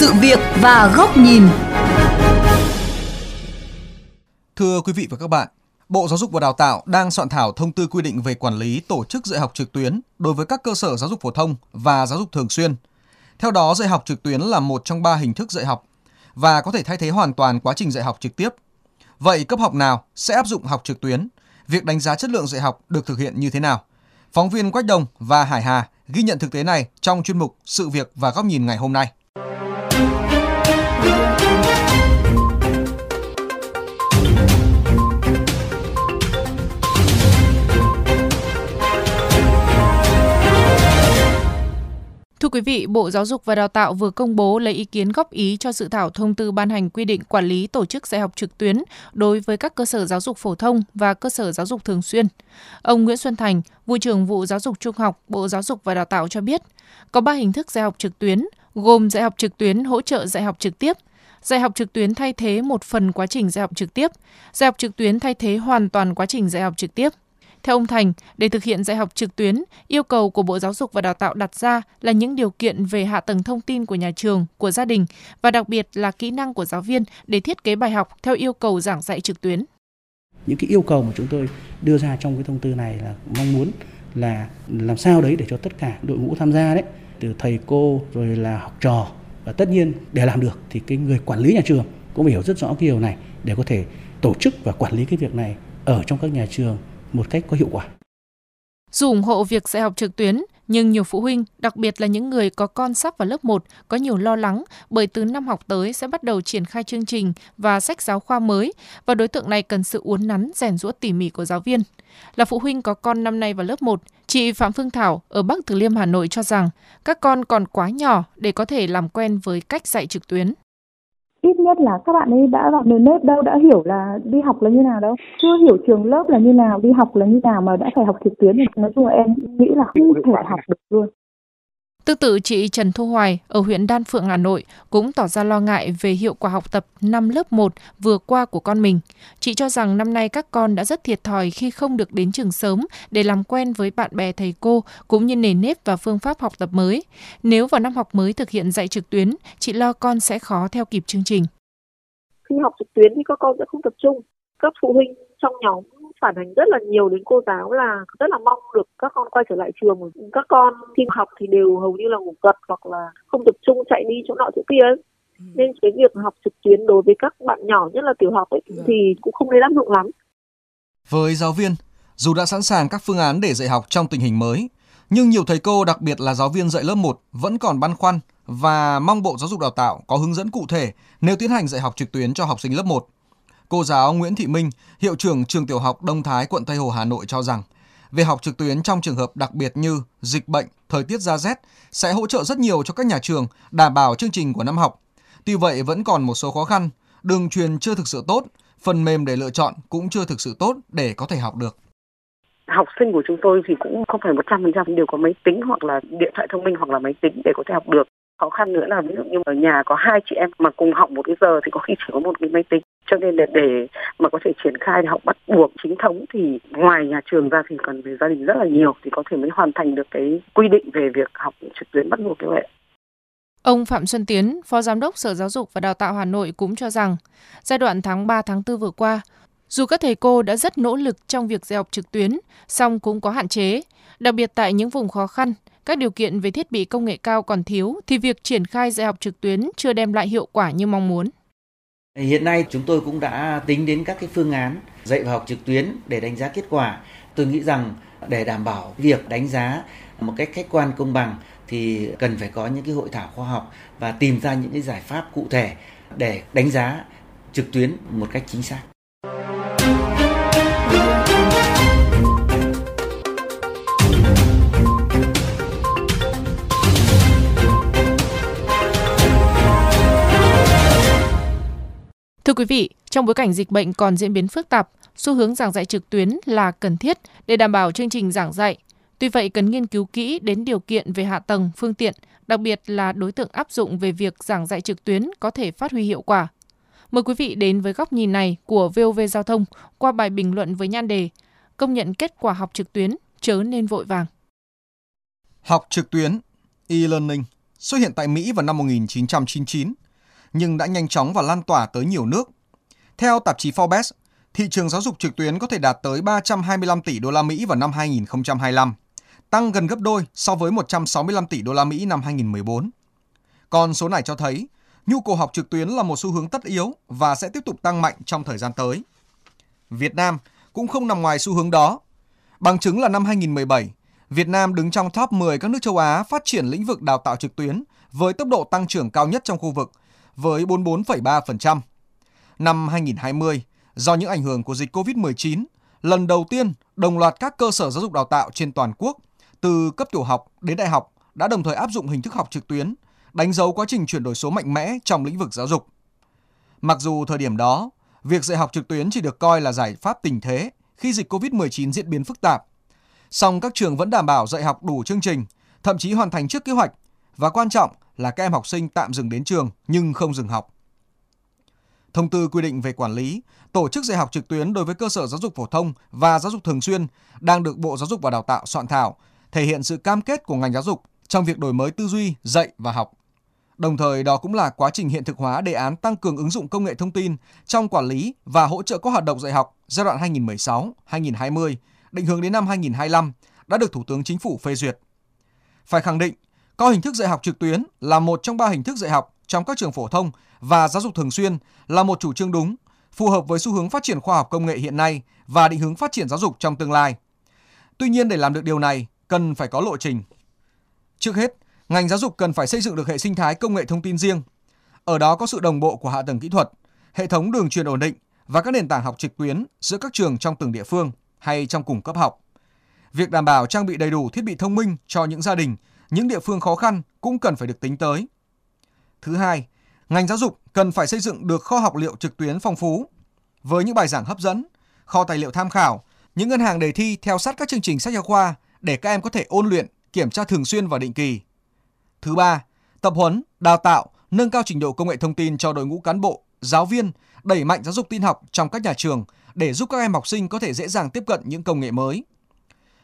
sự việc và góc nhìn. Thưa quý vị và các bạn, Bộ Giáo dục và Đào tạo đang soạn thảo thông tư quy định về quản lý tổ chức dạy học trực tuyến đối với các cơ sở giáo dục phổ thông và giáo dục thường xuyên. Theo đó, dạy học trực tuyến là một trong ba hình thức dạy học và có thể thay thế hoàn toàn quá trình dạy học trực tiếp. Vậy cấp học nào sẽ áp dụng học trực tuyến? Việc đánh giá chất lượng dạy học được thực hiện như thế nào? Phóng viên Quách Đồng và Hải Hà ghi nhận thực tế này trong chuyên mục Sự việc và góc nhìn ngày hôm nay. Thưa quý vị, Bộ Giáo dục và Đào tạo vừa công bố lấy ý kiến góp ý cho dự thảo thông tư ban hành quy định quản lý tổ chức dạy học trực tuyến đối với các cơ sở giáo dục phổ thông và cơ sở giáo dục thường xuyên. Ông Nguyễn Xuân Thành, vụ trưởng vụ giáo dục trung học, Bộ Giáo dục và Đào tạo cho biết, có 3 hình thức dạy học trực tuyến, gồm dạy học trực tuyến hỗ trợ dạy học trực tiếp, dạy học trực tuyến thay thế một phần quá trình dạy học trực tiếp, dạy học trực tuyến thay thế hoàn toàn quá trình dạy học trực tiếp. Theo ông Thành, để thực hiện dạy học trực tuyến, yêu cầu của Bộ Giáo dục và Đào tạo đặt ra là những điều kiện về hạ tầng thông tin của nhà trường, của gia đình và đặc biệt là kỹ năng của giáo viên để thiết kế bài học theo yêu cầu giảng dạy trực tuyến. Những cái yêu cầu mà chúng tôi đưa ra trong cái thông tư này là mong muốn là làm sao đấy để cho tất cả đội ngũ tham gia đấy, từ thầy cô rồi là học trò và tất nhiên để làm được thì cái người quản lý nhà trường cũng phải hiểu rất rõ cái điều này để có thể tổ chức và quản lý cái việc này ở trong các nhà trường một cách có hiệu quả. Dù ủng hộ việc dạy học trực tuyến, nhưng nhiều phụ huynh, đặc biệt là những người có con sắp vào lớp 1, có nhiều lo lắng bởi từ năm học tới sẽ bắt đầu triển khai chương trình và sách giáo khoa mới và đối tượng này cần sự uốn nắn, rèn rũa tỉ mỉ của giáo viên. Là phụ huynh có con năm nay vào lớp 1, chị Phạm Phương Thảo ở Bắc Từ Liêm Hà Nội cho rằng các con còn quá nhỏ để có thể làm quen với cách dạy trực tuyến ít nhất là các bạn ấy đã vào nền nếp đâu, đã hiểu là đi học là như nào đâu. Chưa hiểu trường lớp là như nào, đi học là như nào mà đã phải học trực tuyến. Thì nói chung là em nghĩ là không thể học được luôn. Tương tự chị Trần Thu Hoài ở huyện Đan Phượng, Hà Nội cũng tỏ ra lo ngại về hiệu quả học tập năm lớp 1 vừa qua của con mình. Chị cho rằng năm nay các con đã rất thiệt thòi khi không được đến trường sớm để làm quen với bạn bè thầy cô cũng như nền nếp và phương pháp học tập mới. Nếu vào năm học mới thực hiện dạy trực tuyến, chị lo con sẽ khó theo kịp chương trình. Khi học trực tuyến thì các con sẽ không tập trung. Các phụ huynh trong nhóm phản ánh rất là nhiều đến cô giáo là rất là mong được các con quay trở lại trường các con khi học thì đều hầu như là ngủ gật hoặc là không tập trung chạy đi chỗ nọ chỗ kia ấy. Ừ. nên cái việc học trực tuyến đối với các bạn nhỏ nhất là tiểu học ấy ừ. thì cũng không nên áp dụng lắm với giáo viên dù đã sẵn sàng các phương án để dạy học trong tình hình mới nhưng nhiều thầy cô đặc biệt là giáo viên dạy lớp 1 vẫn còn băn khoăn và mong Bộ Giáo dục Đào tạo có hướng dẫn cụ thể nếu tiến hành dạy học trực tuyến cho học sinh lớp 1. Cô giáo Nguyễn Thị Minh, hiệu trưởng trường tiểu học Đông Thái, quận Tây Hồ, Hà Nội cho rằng, việc học trực tuyến trong trường hợp đặc biệt như dịch bệnh, thời tiết ra rét sẽ hỗ trợ rất nhiều cho các nhà trường đảm bảo chương trình của năm học. Tuy vậy vẫn còn một số khó khăn, đường truyền chưa thực sự tốt, phần mềm để lựa chọn cũng chưa thực sự tốt để có thể học được. Học sinh của chúng tôi thì cũng không phải một trăm phần trăm đều có máy tính hoặc là điện thoại thông minh hoặc là máy tính để có thể học được. Khó khăn nữa là ví dụ như ở nhà có hai chị em mà cùng học một cái giờ thì có khi chỉ có một cái máy tính cho nên để để mà có thể triển khai học bắt buộc chính thống thì ngoài nhà trường ra thì cần về gia đình rất là nhiều thì có thể mới hoàn thành được cái quy định về việc học trực tuyến bắt buộc như vậy. Ông Phạm Xuân Tiến, Phó Giám đốc Sở Giáo dục và Đào tạo Hà Nội cũng cho rằng, giai đoạn tháng 3 tháng 4 vừa qua, dù các thầy cô đã rất nỗ lực trong việc dạy học trực tuyến, song cũng có hạn chế, đặc biệt tại những vùng khó khăn, các điều kiện về thiết bị công nghệ cao còn thiếu thì việc triển khai dạy học trực tuyến chưa đem lại hiệu quả như mong muốn. Hiện nay chúng tôi cũng đã tính đến các cái phương án dạy và học trực tuyến để đánh giá kết quả. Tôi nghĩ rằng để đảm bảo việc đánh giá một cách khách quan công bằng thì cần phải có những cái hội thảo khoa học và tìm ra những cái giải pháp cụ thể để đánh giá trực tuyến một cách chính xác. Thưa quý vị, trong bối cảnh dịch bệnh còn diễn biến phức tạp, xu hướng giảng dạy trực tuyến là cần thiết để đảm bảo chương trình giảng dạy. Tuy vậy, cần nghiên cứu kỹ đến điều kiện về hạ tầng, phương tiện, đặc biệt là đối tượng áp dụng về việc giảng dạy trực tuyến có thể phát huy hiệu quả. Mời quý vị đến với góc nhìn này của VOV Giao thông qua bài bình luận với nhan đề Công nhận kết quả học trực tuyến, chớ nên vội vàng. Học trực tuyến, e-learning xuất hiện tại Mỹ vào năm 1999, nhưng đã nhanh chóng và lan tỏa tới nhiều nước. Theo tạp chí Forbes, thị trường giáo dục trực tuyến có thể đạt tới 325 tỷ đô la Mỹ vào năm 2025, tăng gần gấp đôi so với 165 tỷ đô la Mỹ năm 2014. Còn số này cho thấy nhu cầu học trực tuyến là một xu hướng tất yếu và sẽ tiếp tục tăng mạnh trong thời gian tới. Việt Nam cũng không nằm ngoài xu hướng đó. Bằng chứng là năm 2017, Việt Nam đứng trong top 10 các nước châu Á phát triển lĩnh vực đào tạo trực tuyến với tốc độ tăng trưởng cao nhất trong khu vực với 44,3%. Năm 2020, do những ảnh hưởng của dịch COVID-19, lần đầu tiên đồng loạt các cơ sở giáo dục đào tạo trên toàn quốc từ cấp tiểu học đến đại học đã đồng thời áp dụng hình thức học trực tuyến, đánh dấu quá trình chuyển đổi số mạnh mẽ trong lĩnh vực giáo dục. Mặc dù thời điểm đó, việc dạy học trực tuyến chỉ được coi là giải pháp tình thế khi dịch COVID-19 diễn biến phức tạp, song các trường vẫn đảm bảo dạy học đủ chương trình, thậm chí hoàn thành trước kế hoạch và quan trọng là các em học sinh tạm dừng đến trường nhưng không dừng học. Thông tư quy định về quản lý, tổ chức dạy học trực tuyến đối với cơ sở giáo dục phổ thông và giáo dục thường xuyên đang được Bộ Giáo dục và Đào tạo soạn thảo, thể hiện sự cam kết của ngành giáo dục trong việc đổi mới tư duy dạy và học. Đồng thời đó cũng là quá trình hiện thực hóa đề án tăng cường ứng dụng công nghệ thông tin trong quản lý và hỗ trợ các hoạt động dạy học giai đoạn 2016-2020, định hướng đến năm 2025 đã được Thủ tướng Chính phủ phê duyệt. Phải khẳng định, coi hình thức dạy học trực tuyến là một trong ba hình thức dạy học trong các trường phổ thông và giáo dục thường xuyên là một chủ trương đúng, phù hợp với xu hướng phát triển khoa học công nghệ hiện nay và định hướng phát triển giáo dục trong tương lai. Tuy nhiên để làm được điều này, cần phải có lộ trình. Trước hết, ngành giáo dục cần phải xây dựng được hệ sinh thái công nghệ thông tin riêng. Ở đó có sự đồng bộ của hạ tầng kỹ thuật, hệ thống đường truyền ổn định và các nền tảng học trực tuyến giữa các trường trong từng địa phương hay trong cùng cấp học. Việc đảm bảo trang bị đầy đủ thiết bị thông minh cho những gia đình, những địa phương khó khăn cũng cần phải được tính tới. Thứ hai, ngành giáo dục cần phải xây dựng được kho học liệu trực tuyến phong phú với những bài giảng hấp dẫn, kho tài liệu tham khảo, những ngân hàng đề thi theo sát các chương trình sách giáo khoa để các em có thể ôn luyện, kiểm tra thường xuyên và định kỳ. Thứ ba, tập huấn, đào tạo, nâng cao trình độ công nghệ thông tin cho đội ngũ cán bộ, giáo viên, đẩy mạnh giáo dục tin học trong các nhà trường để giúp các em học sinh có thể dễ dàng tiếp cận những công nghệ mới.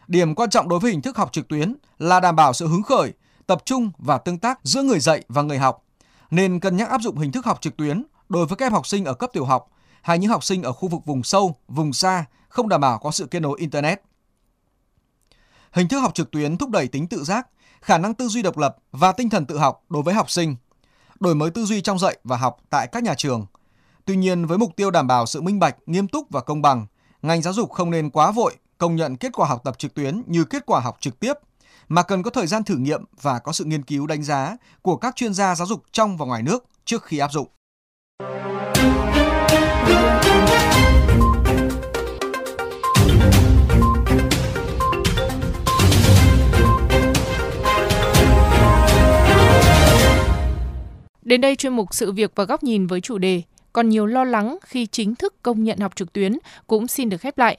Điểm quan trọng đối với hình thức học trực tuyến là đảm bảo sự hứng khởi, tập trung và tương tác giữa người dạy và người học, nên cân nhắc áp dụng hình thức học trực tuyến đối với các em học sinh ở cấp tiểu học hay những học sinh ở khu vực vùng sâu, vùng xa không đảm bảo có sự kết nối internet. Hình thức học trực tuyến thúc đẩy tính tự giác, khả năng tư duy độc lập và tinh thần tự học đối với học sinh, đổi mới tư duy trong dạy và học tại các nhà trường. Tuy nhiên, với mục tiêu đảm bảo sự minh bạch, nghiêm túc và công bằng, ngành giáo dục không nên quá vội công nhận kết quả học tập trực tuyến như kết quả học trực tiếp, mà cần có thời gian thử nghiệm và có sự nghiên cứu đánh giá của các chuyên gia giáo dục trong và ngoài nước trước khi áp dụng. Đến đây chuyên mục sự việc và góc nhìn với chủ đề còn nhiều lo lắng khi chính thức công nhận học trực tuyến cũng xin được khép lại.